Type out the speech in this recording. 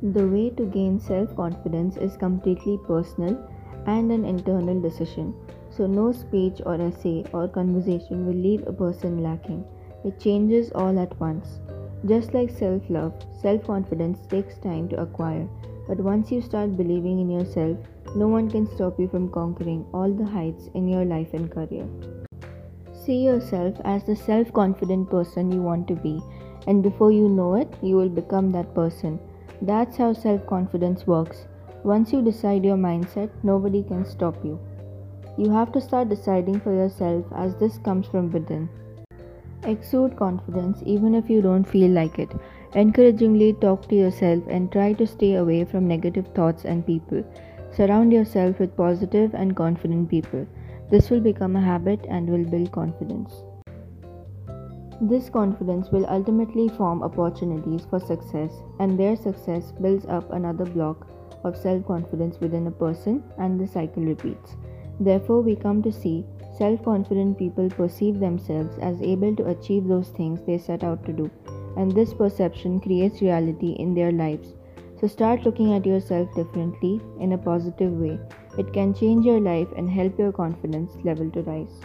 The way to gain self confidence is completely personal and an internal decision. So, no speech or essay or conversation will leave a person lacking. It changes all at once. Just like self love, self confidence takes time to acquire. But once you start believing in yourself, no one can stop you from conquering all the heights in your life and career. See yourself as the self confident person you want to be, and before you know it, you will become that person. That's how self confidence works. Once you decide your mindset, nobody can stop you. You have to start deciding for yourself as this comes from within. Exude confidence even if you don't feel like it. Encouragingly talk to yourself and try to stay away from negative thoughts and people. Surround yourself with positive and confident people. This will become a habit and will build confidence. This confidence will ultimately form opportunities for success, and their success builds up another block of self confidence within a person, and the cycle repeats. Therefore, we come to see self confident people perceive themselves as able to achieve those things they set out to do, and this perception creates reality in their lives. So, start looking at yourself differently in a positive way. It can change your life and help your confidence level to rise.